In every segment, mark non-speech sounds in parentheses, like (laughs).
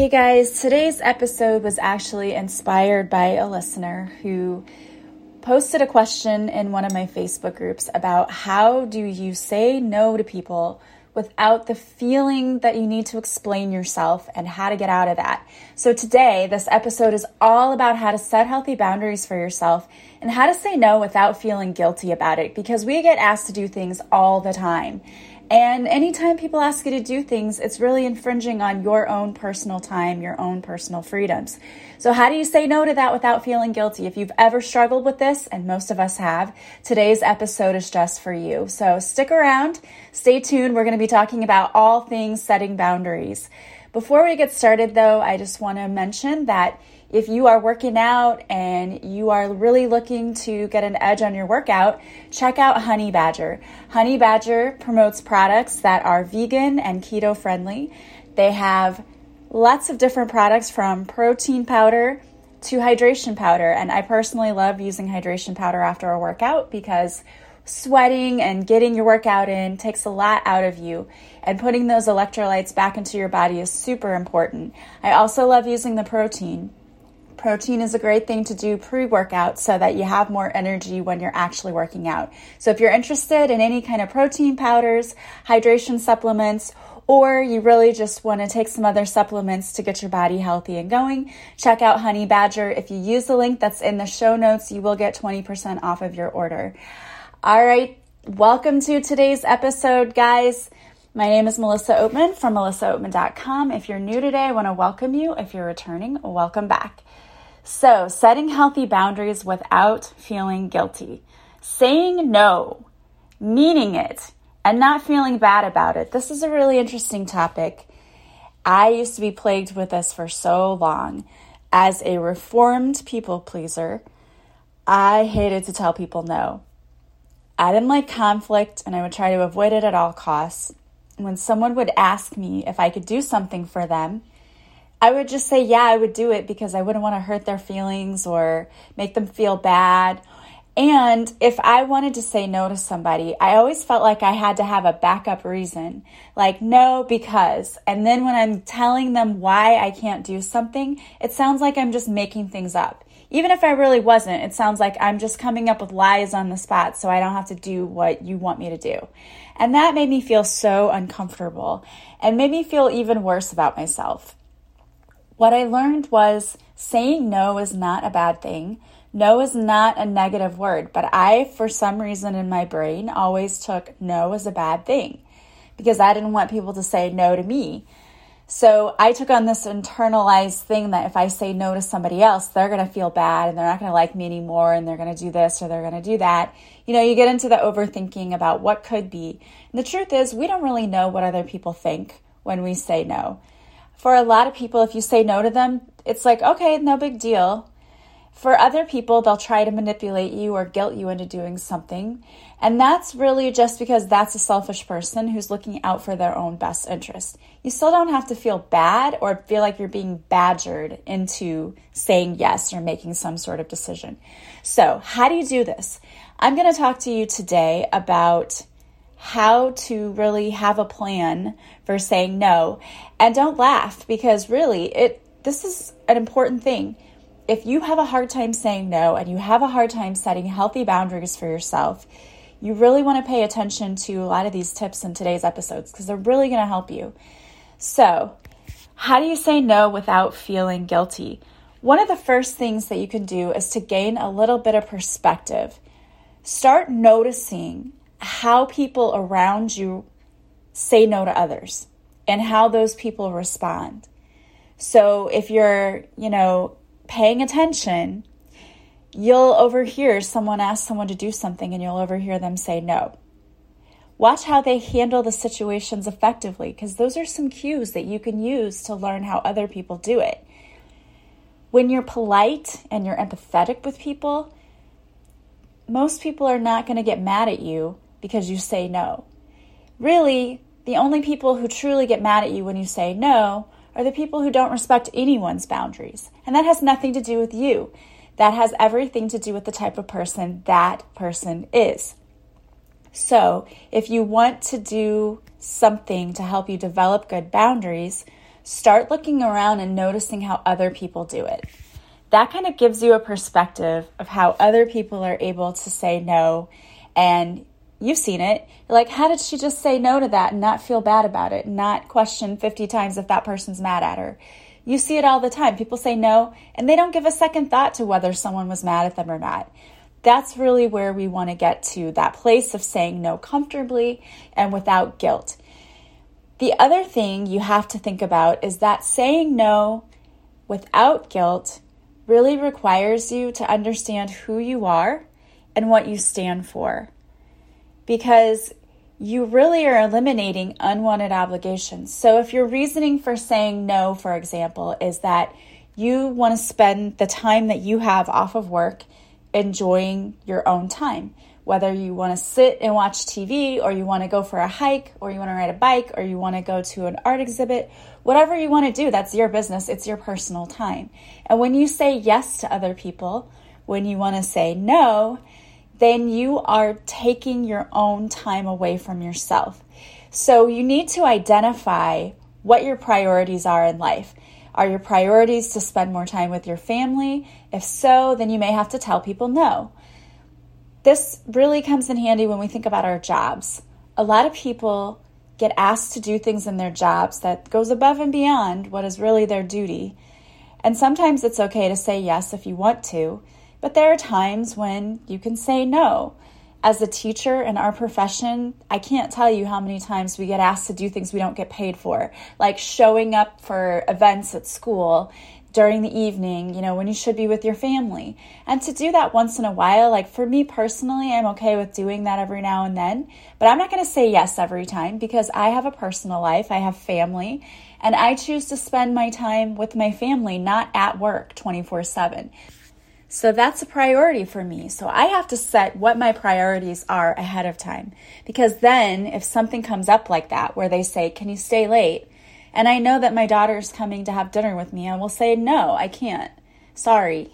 Hey guys, today's episode was actually inspired by a listener who posted a question in one of my Facebook groups about how do you say no to people without the feeling that you need to explain yourself and how to get out of that. So today, this episode is all about how to set healthy boundaries for yourself and how to say no without feeling guilty about it because we get asked to do things all the time. And anytime people ask you to do things, it's really infringing on your own personal time, your own personal freedoms. So, how do you say no to that without feeling guilty? If you've ever struggled with this, and most of us have, today's episode is just for you. So, stick around, stay tuned. We're going to be talking about all things setting boundaries. Before we get started, though, I just want to mention that if you are working out and you are really looking to get an edge on your workout, check out Honey Badger. Honey Badger promotes products that are vegan and keto friendly. They have lots of different products from protein powder to hydration powder. And I personally love using hydration powder after a workout because sweating and getting your workout in takes a lot out of you. And putting those electrolytes back into your body is super important. I also love using the protein. Protein is a great thing to do pre workout so that you have more energy when you're actually working out. So, if you're interested in any kind of protein powders, hydration supplements, or you really just want to take some other supplements to get your body healthy and going, check out Honey Badger. If you use the link that's in the show notes, you will get 20% off of your order. All right, welcome to today's episode, guys. My name is Melissa Oatman from melissaoatman.com. If you're new today, I want to welcome you. If you're returning, welcome back. So, setting healthy boundaries without feeling guilty, saying no, meaning it, and not feeling bad about it. This is a really interesting topic. I used to be plagued with this for so long. As a reformed people pleaser, I hated to tell people no. I didn't like conflict and I would try to avoid it at all costs. When someone would ask me if I could do something for them, I would just say, yeah, I would do it because I wouldn't want to hurt their feelings or make them feel bad. And if I wanted to say no to somebody, I always felt like I had to have a backup reason. Like, no, because. And then when I'm telling them why I can't do something, it sounds like I'm just making things up. Even if I really wasn't, it sounds like I'm just coming up with lies on the spot so I don't have to do what you want me to do. And that made me feel so uncomfortable and made me feel even worse about myself. What I learned was saying no is not a bad thing. No is not a negative word, but I, for some reason in my brain, always took no as a bad thing because I didn't want people to say no to me. So I took on this internalized thing that if I say no to somebody else, they're going to feel bad and they're not going to like me anymore and they're going to do this or they're going to do that. You know, you get into the overthinking about what could be. And the truth is, we don't really know what other people think when we say no for a lot of people, if you say no to them, it's like, okay, no big deal. For other people, they'll try to manipulate you or guilt you into doing something. And that's really just because that's a selfish person who's looking out for their own best interest. You still don't have to feel bad or feel like you're being badgered into saying yes or making some sort of decision. So, how do you do this? I'm going to talk to you today about how to really have a plan for saying no. And don't laugh because really it this is an important thing. If you have a hard time saying no and you have a hard time setting healthy boundaries for yourself, you really want to pay attention to a lot of these tips in today's episodes because they're really going to help you. So, how do you say no without feeling guilty? One of the first things that you can do is to gain a little bit of perspective. Start noticing how people around you say no to others and how those people respond. So if you're, you know, paying attention, you'll overhear someone ask someone to do something and you'll overhear them say no. Watch how they handle the situations effectively because those are some cues that you can use to learn how other people do it. When you're polite and you're empathetic with people, most people are not going to get mad at you because you say no. Really, the only people who truly get mad at you when you say no are the people who don't respect anyone's boundaries. And that has nothing to do with you. That has everything to do with the type of person that person is. So, if you want to do something to help you develop good boundaries, start looking around and noticing how other people do it. That kind of gives you a perspective of how other people are able to say no. And you've seen it. Like, how did she just say no to that and not feel bad about it, not question 50 times if that person's mad at her? You see it all the time. People say no and they don't give a second thought to whether someone was mad at them or not. That's really where we want to get to that place of saying no comfortably and without guilt. The other thing you have to think about is that saying no without guilt really requires you to understand who you are and what you stand for. Because you really are eliminating unwanted obligations. So, if your reasoning for saying no, for example, is that you want to spend the time that you have off of work enjoying your own time, whether you want to sit and watch TV, or you want to go for a hike, or you want to ride a bike, or you want to go to an art exhibit, whatever you want to do, that's your business. It's your personal time. And when you say yes to other people, when you want to say no, then you are taking your own time away from yourself. So you need to identify what your priorities are in life. Are your priorities to spend more time with your family? If so, then you may have to tell people no. This really comes in handy when we think about our jobs. A lot of people get asked to do things in their jobs that goes above and beyond what is really their duty. And sometimes it's okay to say yes if you want to, but there are times when you can say no as a teacher in our profession, I can't tell you how many times we get asked to do things we don't get paid for, like showing up for events at school during the evening, you know, when you should be with your family. And to do that once in a while, like for me personally, I'm okay with doing that every now and then, but I'm not going to say yes every time because I have a personal life, I have family, and I choose to spend my time with my family, not at work 24 7. So that's a priority for me. So I have to set what my priorities are ahead of time. Because then if something comes up like that where they say, Can you stay late? And I know that my daughter's coming to have dinner with me, I will say, No, I can't. Sorry.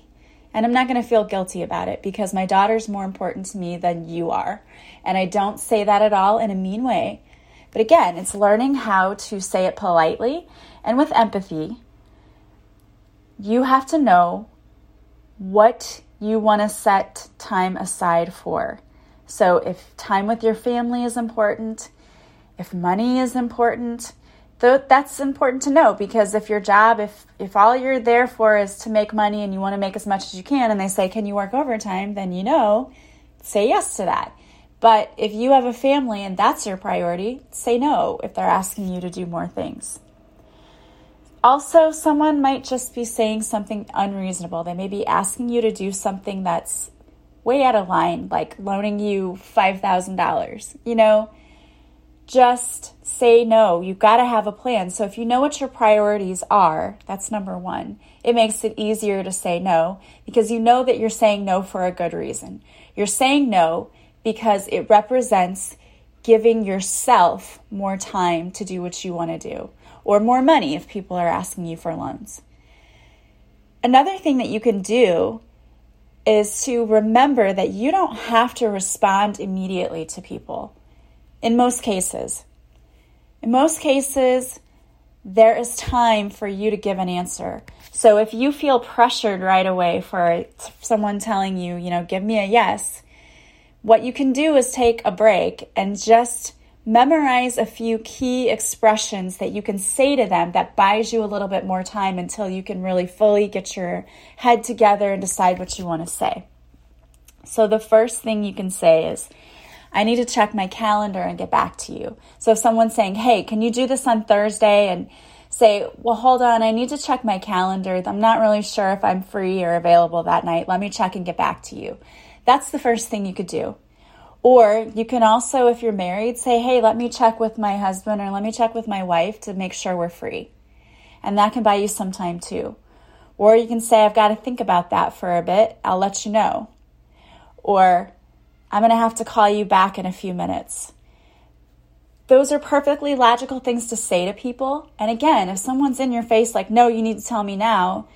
And I'm not going to feel guilty about it because my daughter's more important to me than you are. And I don't say that at all in a mean way. But again, it's learning how to say it politely and with empathy. You have to know what you want to set time aside for. So, if time with your family is important, if money is important, that's important to know because if your job, if if all you're there for is to make money and you want to make as much as you can, and they say, "Can you work overtime?" then you know, say yes to that. But if you have a family and that's your priority, say no if they're asking you to do more things. Also, someone might just be saying something unreasonable. They may be asking you to do something that's way out of line, like loaning you $5,000. You know, just say no. You've got to have a plan. So, if you know what your priorities are, that's number one. It makes it easier to say no because you know that you're saying no for a good reason. You're saying no because it represents giving yourself more time to do what you want to do or more money if people are asking you for loans. Another thing that you can do is to remember that you don't have to respond immediately to people in most cases. In most cases, there is time for you to give an answer. So if you feel pressured right away for someone telling you, you know, give me a yes, what you can do is take a break and just memorize a few key expressions that you can say to them that buys you a little bit more time until you can really fully get your head together and decide what you want to say. So, the first thing you can say is, I need to check my calendar and get back to you. So, if someone's saying, Hey, can you do this on Thursday? And say, Well, hold on, I need to check my calendar. I'm not really sure if I'm free or available that night. Let me check and get back to you. That's the first thing you could do. Or you can also, if you're married, say, hey, let me check with my husband or let me check with my wife to make sure we're free. And that can buy you some time too. Or you can say, I've got to think about that for a bit. I'll let you know. Or I'm going to have to call you back in a few minutes. Those are perfectly logical things to say to people. And again, if someone's in your face like, no, you need to tell me now,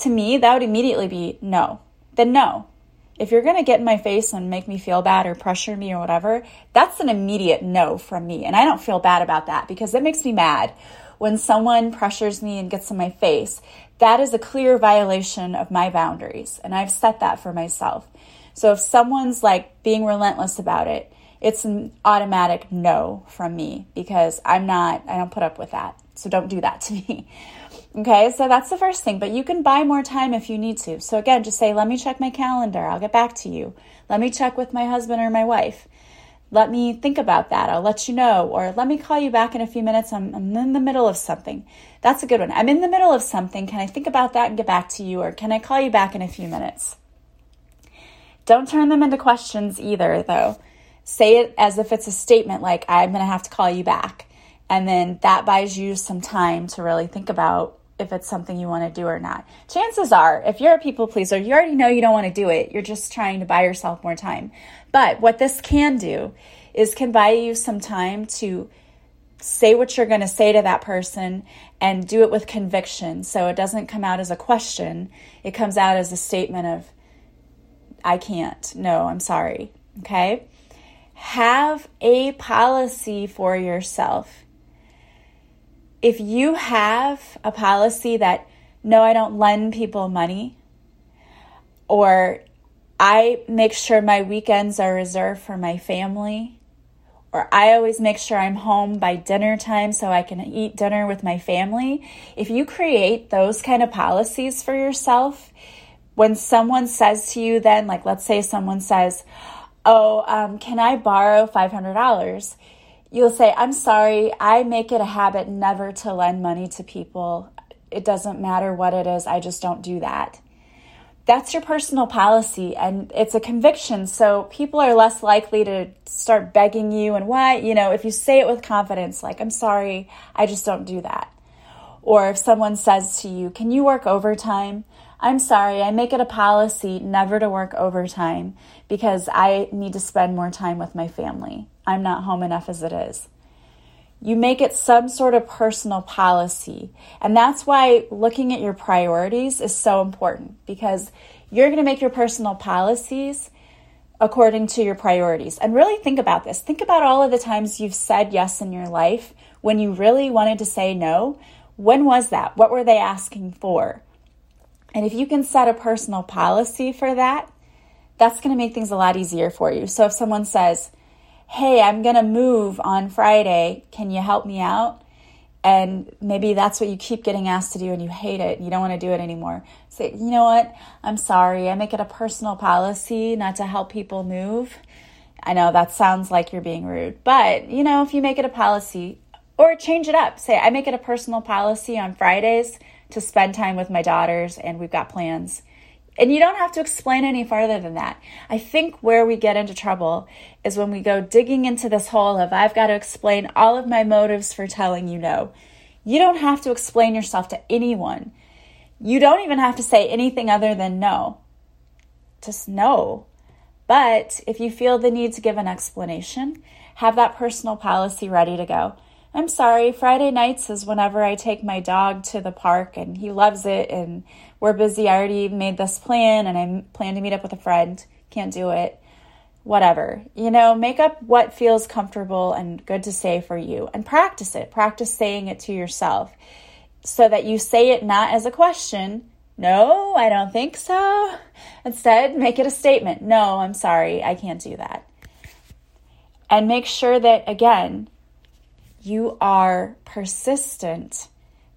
to me, that would immediately be no. Then no. If you're going to get in my face and make me feel bad or pressure me or whatever, that's an immediate no from me. And I don't feel bad about that because it makes me mad when someone pressures me and gets in my face, that is a clear violation of my boundaries. And I've set that for myself. So if someone's like being relentless about it, it's an automatic no from me because I'm not, I don't put up with that. So don't do that to me. (laughs) Okay, so that's the first thing, but you can buy more time if you need to. So again, just say, let me check my calendar. I'll get back to you. Let me check with my husband or my wife. Let me think about that. I'll let you know. Or let me call you back in a few minutes. I'm, I'm in the middle of something. That's a good one. I'm in the middle of something. Can I think about that and get back to you? Or can I call you back in a few minutes? Don't turn them into questions either, though. Say it as if it's a statement like, I'm going to have to call you back. And then that buys you some time to really think about if it's something you want to do or not. Chances are, if you're a people pleaser, you already know you don't want to do it. You're just trying to buy yourself more time. But what this can do is can buy you some time to say what you're going to say to that person and do it with conviction. So it doesn't come out as a question, it comes out as a statement of, I can't. No, I'm sorry. Okay? Have a policy for yourself if you have a policy that, no, I don't lend people money, or I make sure my weekends are reserved for my family, or I always make sure I'm home by dinner time so I can eat dinner with my family. If you create those kind of policies for yourself, when someone says to you, then, like, let's say someone says, Oh, um, can I borrow $500? You'll say, I'm sorry, I make it a habit never to lend money to people. It doesn't matter what it is, I just don't do that. That's your personal policy and it's a conviction. So people are less likely to start begging you and why, you know, if you say it with confidence, like, I'm sorry, I just don't do that. Or if someone says to you, Can you work overtime? I'm sorry, I make it a policy never to work overtime because I need to spend more time with my family. I'm not home enough as it is. You make it some sort of personal policy. And that's why looking at your priorities is so important because you're going to make your personal policies according to your priorities. And really think about this. Think about all of the times you've said yes in your life when you really wanted to say no. When was that? What were they asking for? And if you can set a personal policy for that, that's going to make things a lot easier for you. So if someone says, Hey, I'm going to move on Friday, can you help me out? And maybe that's what you keep getting asked to do and you hate it. and You don't want to do it anymore. Say, you know what? I'm sorry. I make it a personal policy not to help people move. I know that sounds like you're being rude, but you know, if you make it a policy or change it up, say, I make it a personal policy on Fridays to spend time with my daughters and we've got plans and you don't have to explain any farther than that. I think where we get into trouble is when we go digging into this hole of I've got to explain all of my motives for telling you no. You don't have to explain yourself to anyone. You don't even have to say anything other than no. Just no. But if you feel the need to give an explanation, have that personal policy ready to go. I'm sorry, Friday nights is whenever I take my dog to the park and he loves it and we're busy. I already made this plan and I plan to meet up with a friend. Can't do it. Whatever. You know, make up what feels comfortable and good to say for you and practice it. Practice saying it to yourself so that you say it not as a question. No, I don't think so. Instead, make it a statement. No, I'm sorry. I can't do that. And make sure that, again, you are persistent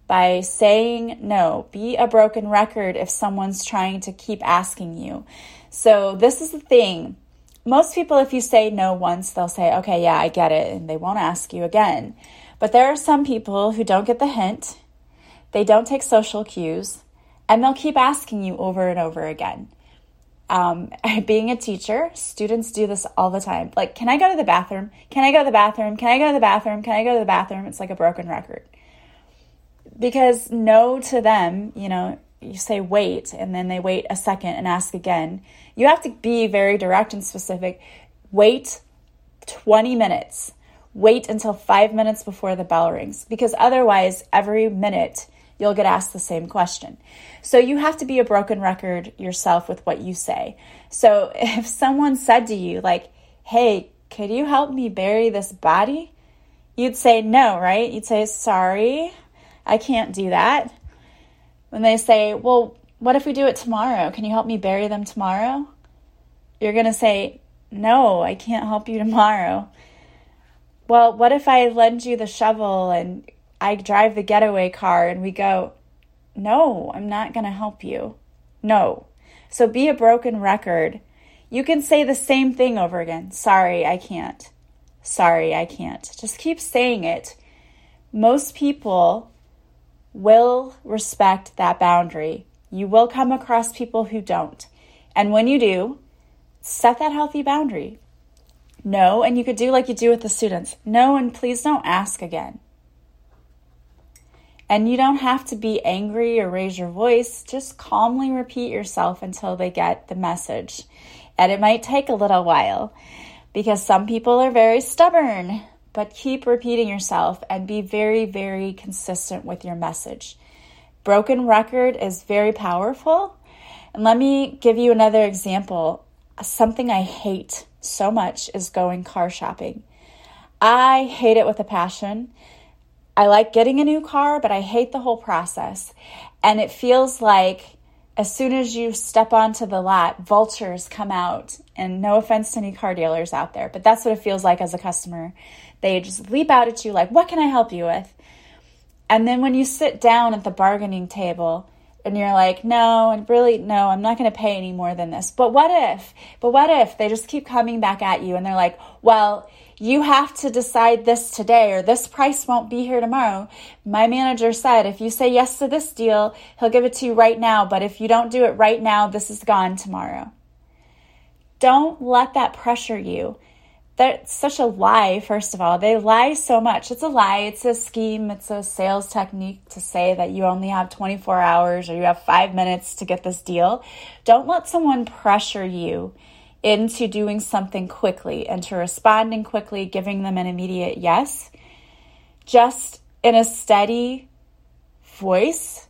by saying no. Be a broken record if someone's trying to keep asking you. So, this is the thing. Most people, if you say no once, they'll say, okay, yeah, I get it, and they won't ask you again. But there are some people who don't get the hint, they don't take social cues, and they'll keep asking you over and over again. Um, (laughs) being a teacher, students do this all the time. Like, can I go to the bathroom? Can I go to the bathroom? Can I go to the bathroom? Can I go to the bathroom? It's like a broken record because no to them, you know, you say wait and then they wait a second and ask again. You have to be very direct and specific. Wait 20 minutes. Wait until five minutes before the bell rings because otherwise, every minute you'll get asked the same question. So you have to be a broken record yourself with what you say. So (laughs) if someone said to you, like, hey, could you help me bury this body? You'd say no, right? You'd say, sorry, I can't do that. When they say, Well, what if we do it tomorrow? Can you help me bury them tomorrow? You're going to say, No, I can't help you (laughs) tomorrow. Well, what if I lend you the shovel and I drive the getaway car and we go, No, I'm not going to help you. No. So be a broken record. You can say the same thing over again. Sorry, I can't. Sorry, I can't. Just keep saying it. Most people will respect that boundary. You will come across people who don't. And when you do, set that healthy boundary. No, and you could do like you do with the students. No, and please don't ask again. And you don't have to be angry or raise your voice. Just calmly repeat yourself until they get the message. And it might take a little while because some people are very stubborn, but keep repeating yourself and be very, very consistent with your message. Broken record is very powerful. And let me give you another example. Something I hate so much is going car shopping. I hate it with a passion. I like getting a new car, but I hate the whole process. And it feels like as soon as you step onto the lot, vultures come out. And no offense to any car dealers out there, but that's what it feels like as a customer. They just leap out at you like, What can I help you with? And then when you sit down at the bargaining table, and you're like, no, and really, no, I'm not going to pay any more than this. But what if? But what if they just keep coming back at you and they're like, well, you have to decide this today or this price won't be here tomorrow. My manager said if you say yes to this deal, he'll give it to you right now. But if you don't do it right now, this is gone tomorrow. Don't let that pressure you. That's such a lie, first of all. They lie so much. It's a lie. It's a scheme. It's a sales technique to say that you only have 24 hours or you have five minutes to get this deal. Don't let someone pressure you into doing something quickly and to responding quickly, giving them an immediate yes, just in a steady voice.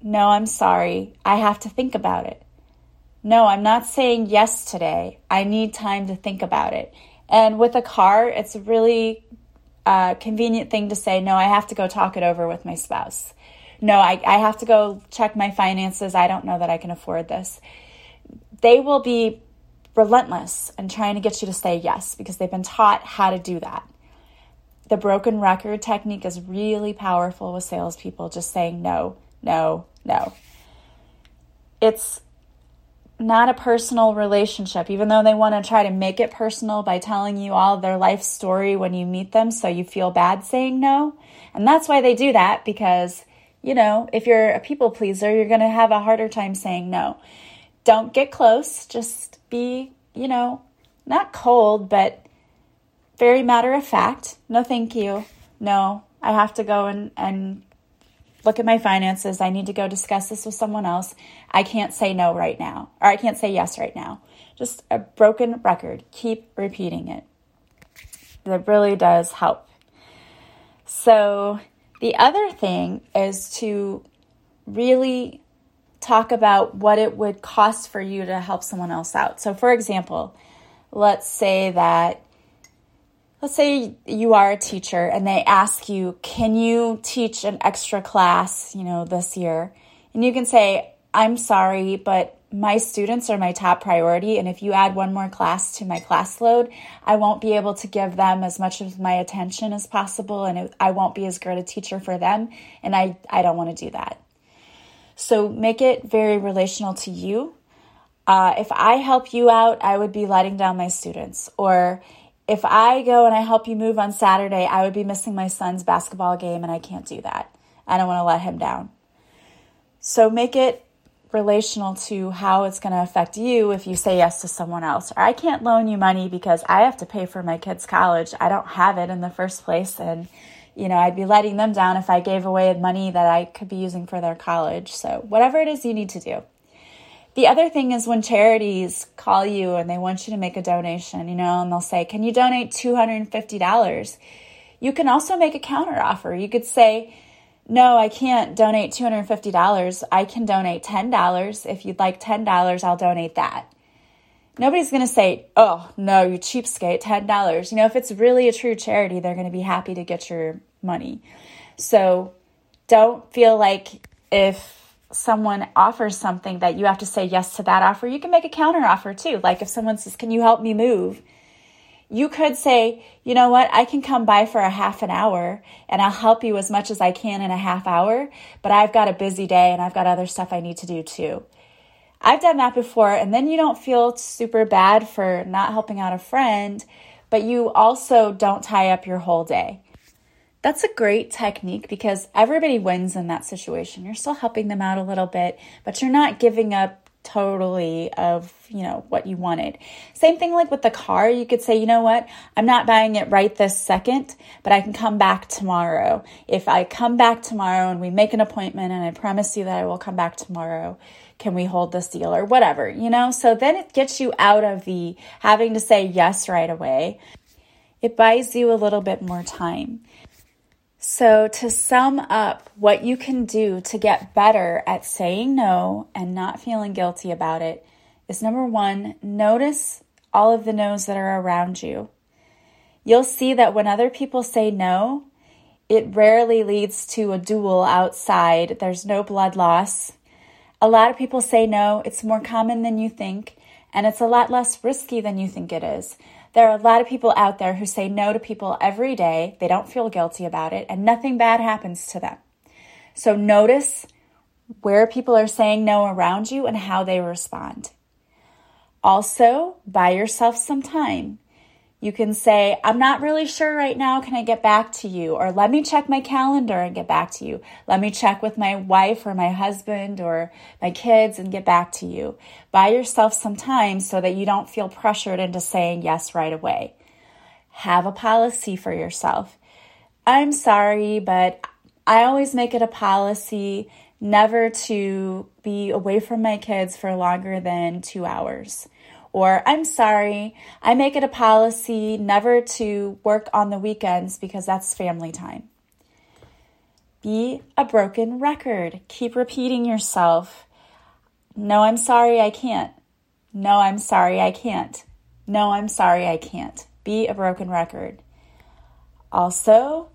No, I'm sorry. I have to think about it. No, I'm not saying yes today. I need time to think about it. And with a car, it's a really uh, convenient thing to say, no, I have to go talk it over with my spouse. No, I, I have to go check my finances. I don't know that I can afford this. They will be relentless and trying to get you to say yes because they've been taught how to do that. The broken record technique is really powerful with salespeople, just saying no, no, no. It's not a personal relationship, even though they want to try to make it personal by telling you all their life story when you meet them so you feel bad saying no. And that's why they do that because, you know, if you're a people pleaser, you're going to have a harder time saying no. Don't get close, just be, you know, not cold, but very matter of fact. No, thank you. No, I have to go and, and look at my finances. I need to go discuss this with someone else. I can't say no right now, or I can't say yes right now. Just a broken record. Keep repeating it. That really does help. So, the other thing is to really talk about what it would cost for you to help someone else out. So, for example, let's say that let's say you are a teacher and they ask you, "Can you teach an extra class, you know, this year?" And you can say, "I'm sorry, but my students are my top priority and if you add one more class to my class load, I won't be able to give them as much of my attention as possible and I won't be as good a teacher for them and I I don't want to do that." So make it very relational to you. Uh, if I help you out, I would be letting down my students. Or if I go and I help you move on Saturday, I would be missing my son's basketball game and I can't do that. I don't want to let him down. So make it relational to how it's going to affect you if you say yes to someone else. Or I can't loan you money because I have to pay for my kids' college. I don't have it in the first place. And you know, I'd be letting them down if I gave away money that I could be using for their college. So, whatever it is you need to do. The other thing is when charities call you and they want you to make a donation, you know, and they'll say, Can you donate $250? You can also make a counter offer. You could say, No, I can't donate $250. I can donate $10. If you'd like $10, I'll donate that. Nobody's going to say, oh, no, you cheapskate, $10. You know, if it's really a true charity, they're going to be happy to get your money. So Don't feel like if someone offers something that you have to say yes to that offer, you can make a counter offer too. Like if someone says, Can you help me move? You could say, You know what? I can come by for a half an hour and I'll help you as much as I can in a half hour, but I've got a busy day and I've got other stuff I need to do too. I've done that before, and then you don't feel super bad for not helping out a friend, but you also don't tie up your whole day. That's a great technique because everybody wins in that situation. You're still helping them out a little bit, but you're not giving up totally of, you know, what you wanted. Same thing like with the car. You could say, you know what? I'm not buying it right this second, but I can come back tomorrow. If I come back tomorrow and we make an appointment and I promise you that I will come back tomorrow, can we hold this deal or whatever, you know? So then it gets you out of the having to say yes right away. It buys you a little bit more time. So, to sum up what you can do to get better at saying no and not feeling guilty about it is number one, notice all of the no's that are around you. You'll see that when other people say no, it rarely leads to a duel outside. There's no blood loss. A lot of people say no. It's more common than you think, and it's a lot less risky than you think it is. There are a lot of people out there who say no to people every day. They don't feel guilty about it, and nothing bad happens to them. So notice where people are saying no around you and how they respond. Also, buy yourself some time. You can say, I'm not really sure right now. Can I get back to you? Or let me check my calendar and get back to you. Let me check with my wife or my husband or my kids and get back to you. Buy yourself some time so that you don't feel pressured into saying yes right away. Have a policy for yourself. I'm sorry, but I always make it a policy never to be away from my kids for longer than two hours or I'm sorry, I make it a policy never to work on the weekends because that's family time. Be a broken record. Keep repeating yourself. No, I'm sorry, I can't. No, I'm sorry, I can't. No, I'm sorry, I can't. Be a broken record. Also,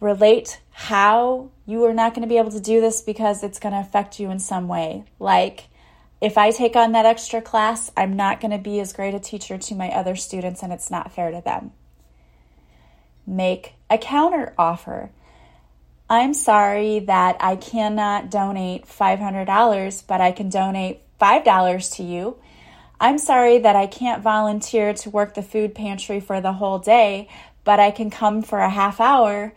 relate how you are not going to be able to do this because it's going to affect you in some way. Like, if I take on that extra class, I'm not going to be as great a teacher to my other students and it's not fair to them. Make a counter offer. I'm sorry that I cannot donate $500, but I can donate $5 to you. I'm sorry that I can't volunteer to work the food pantry for the whole day, but I can come for a half hour.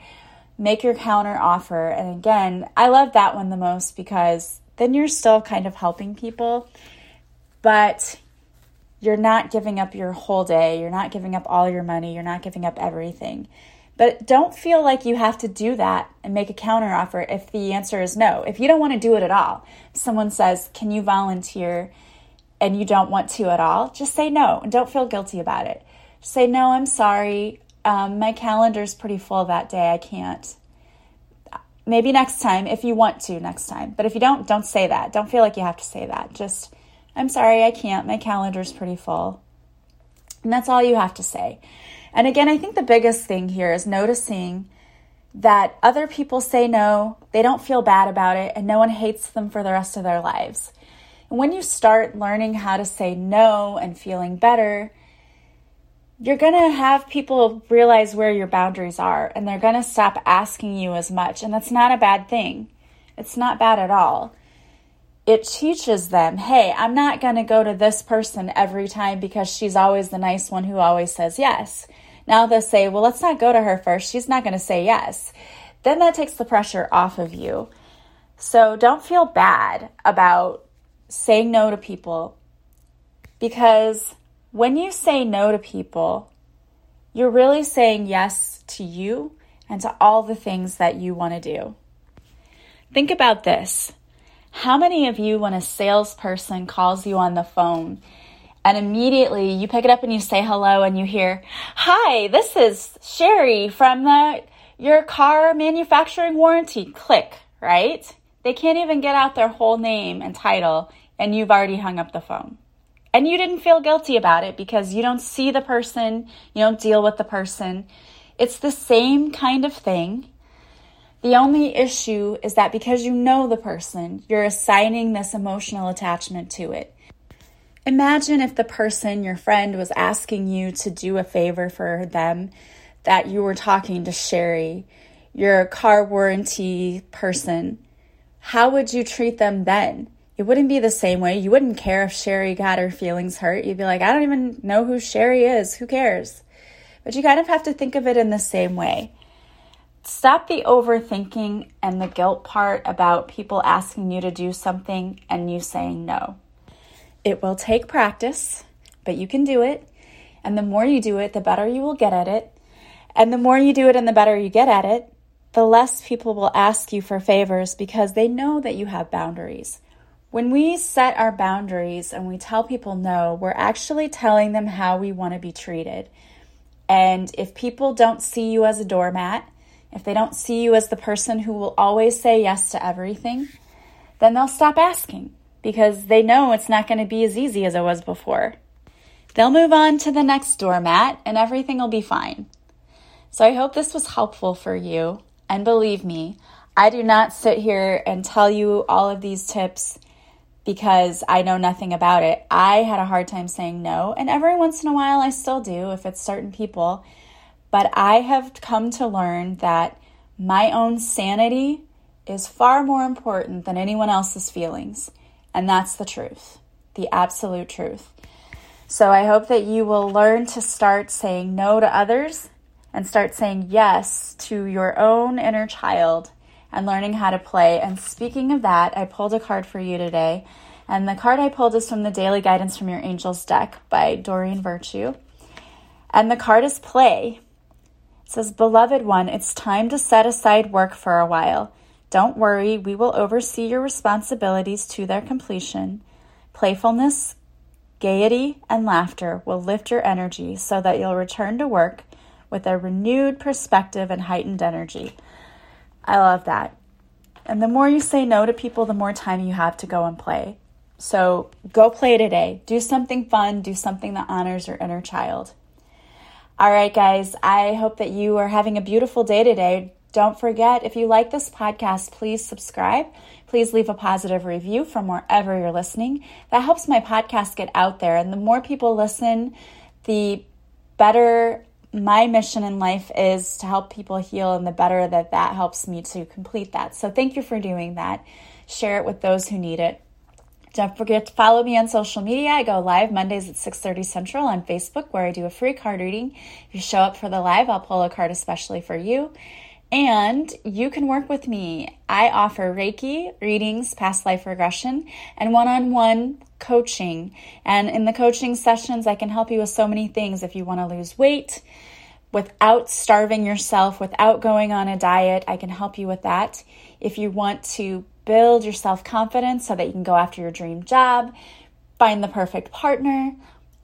Make your counter offer. And again, I love that one the most because then you're still kind of helping people, but you're not giving up your whole day. You're not giving up all your money. You're not giving up everything. But don't feel like you have to do that and make a counteroffer if the answer is no. If you don't want to do it at all, someone says, Can you volunteer? and you don't want to at all, just say no and don't feel guilty about it. say, No, I'm sorry. Um, my calendar's pretty full that day. I can't maybe next time if you want to next time. But if you don't, don't say that. Don't feel like you have to say that. Just, I'm sorry, I can't. My calendar's pretty full. And that's all you have to say. And again, I think the biggest thing here is noticing that other people say no, they don't feel bad about it, and no one hates them for the rest of their lives. And when you start learning how to say no and feeling better, you're going to have people realize where your boundaries are and they're going to stop asking you as much. And that's not a bad thing. It's not bad at all. It teaches them, hey, I'm not going to go to this person every time because she's always the nice one who always says yes. Now they'll say, well, let's not go to her first. She's not going to say yes. Then that takes the pressure off of you. So don't feel bad about saying no to people because when you say no to people, you're really saying yes to you and to all the things that you want to do. Think about this. How many of you, when a salesperson calls you on the phone and immediately you pick it up and you say hello and you hear, Hi, this is Sherry from the your car manufacturing warranty. Click, right? They can't even get out their whole name and title, and you've already hung up the phone and you didn't feel guilty about it because you don't see the person, you don't deal with the person. It's the same kind of thing. The only issue is that because you know the person, you're assigning this emotional attachment to it. Imagine if the person, your friend, was asking you to do a favor for them, that you were talking to Sherry, your car warranty person. How would you treat them then? It wouldn't be the same way. You wouldn't care if Sherry got her feelings hurt. You'd be like, I don't even know who Sherry is. Who cares? But you kind of have to think of it in the same way. Stop the overthinking and the guilt part about people asking you to do something and you saying no. It will take practice, but you can do it. And the more you do it, the better you will get at it. And the more you do it and the better you get at it, the less people will ask you for favors because they know that you have boundaries. When we set our boundaries and we tell people no, we're actually telling them how we want to be treated. And if people don't see you as a doormat, if they don't see you as the person who will always say yes to everything, then they'll stop asking because they know it's not going to be as easy as it was before. They'll move on to the next doormat and everything will be fine. So I hope this was helpful for you. And believe me, I do not sit here and tell you all of these tips because I know nothing about it. I had a hard time saying no, and every once in a while I still do if it's certain people. But I have come to learn that my own sanity is far more important than anyone else's feelings. And that's the truth, the absolute truth. So I hope that you will learn to start saying no to others and start saying yes to your own inner child and learning how to play. And speaking of that, I pulled a card for you today. And the card I pulled is from the Daily Guidance from Your Angels deck by Doreen Virtue. And the card is play. It says, Beloved one, it's time to set aside work for a while. Don't worry, we will oversee your responsibilities to their completion. Playfulness, gaiety, and laughter will lift your energy so that you'll return to work with a renewed perspective and heightened energy. I love that. And the more you say no to people, the more time you have to go and play. So go play today. Do something fun, do something that honors your inner child. All right, guys, I hope that you are having a beautiful day today. Don't forget, if you like this podcast, please subscribe. Please leave a positive review from wherever you're listening. That helps my podcast get out there. And the more people listen, the better my mission in life is to help people heal, and the better that that helps me to complete that. So, thank you for doing that. Share it with those who need it. Don't forget to follow me on social media. I go live Mondays at 6:30 Central on Facebook where I do a free card reading. If you show up for the live, I'll pull a card especially for you. And you can work with me. I offer Reiki, readings, past life regression, and one on one coaching. And in the coaching sessions, I can help you with so many things. If you want to lose weight without starving yourself, without going on a diet, I can help you with that. If you want to build your self confidence so that you can go after your dream job, find the perfect partner,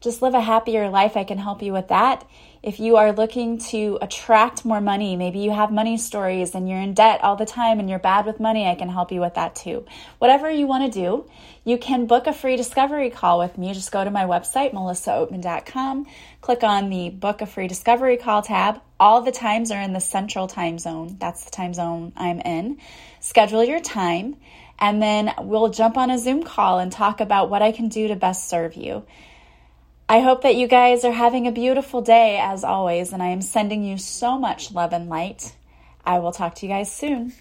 just live a happier life, I can help you with that. If you are looking to attract more money, maybe you have money stories and you're in debt all the time and you're bad with money, I can help you with that too. Whatever you want to do, you can book a free discovery call with me. Just go to my website, melissaoatman.com, click on the book a free discovery call tab. All the times are in the central time zone. That's the time zone I'm in. Schedule your time and then we'll jump on a Zoom call and talk about what I can do to best serve you. I hope that you guys are having a beautiful day as always, and I am sending you so much love and light. I will talk to you guys soon.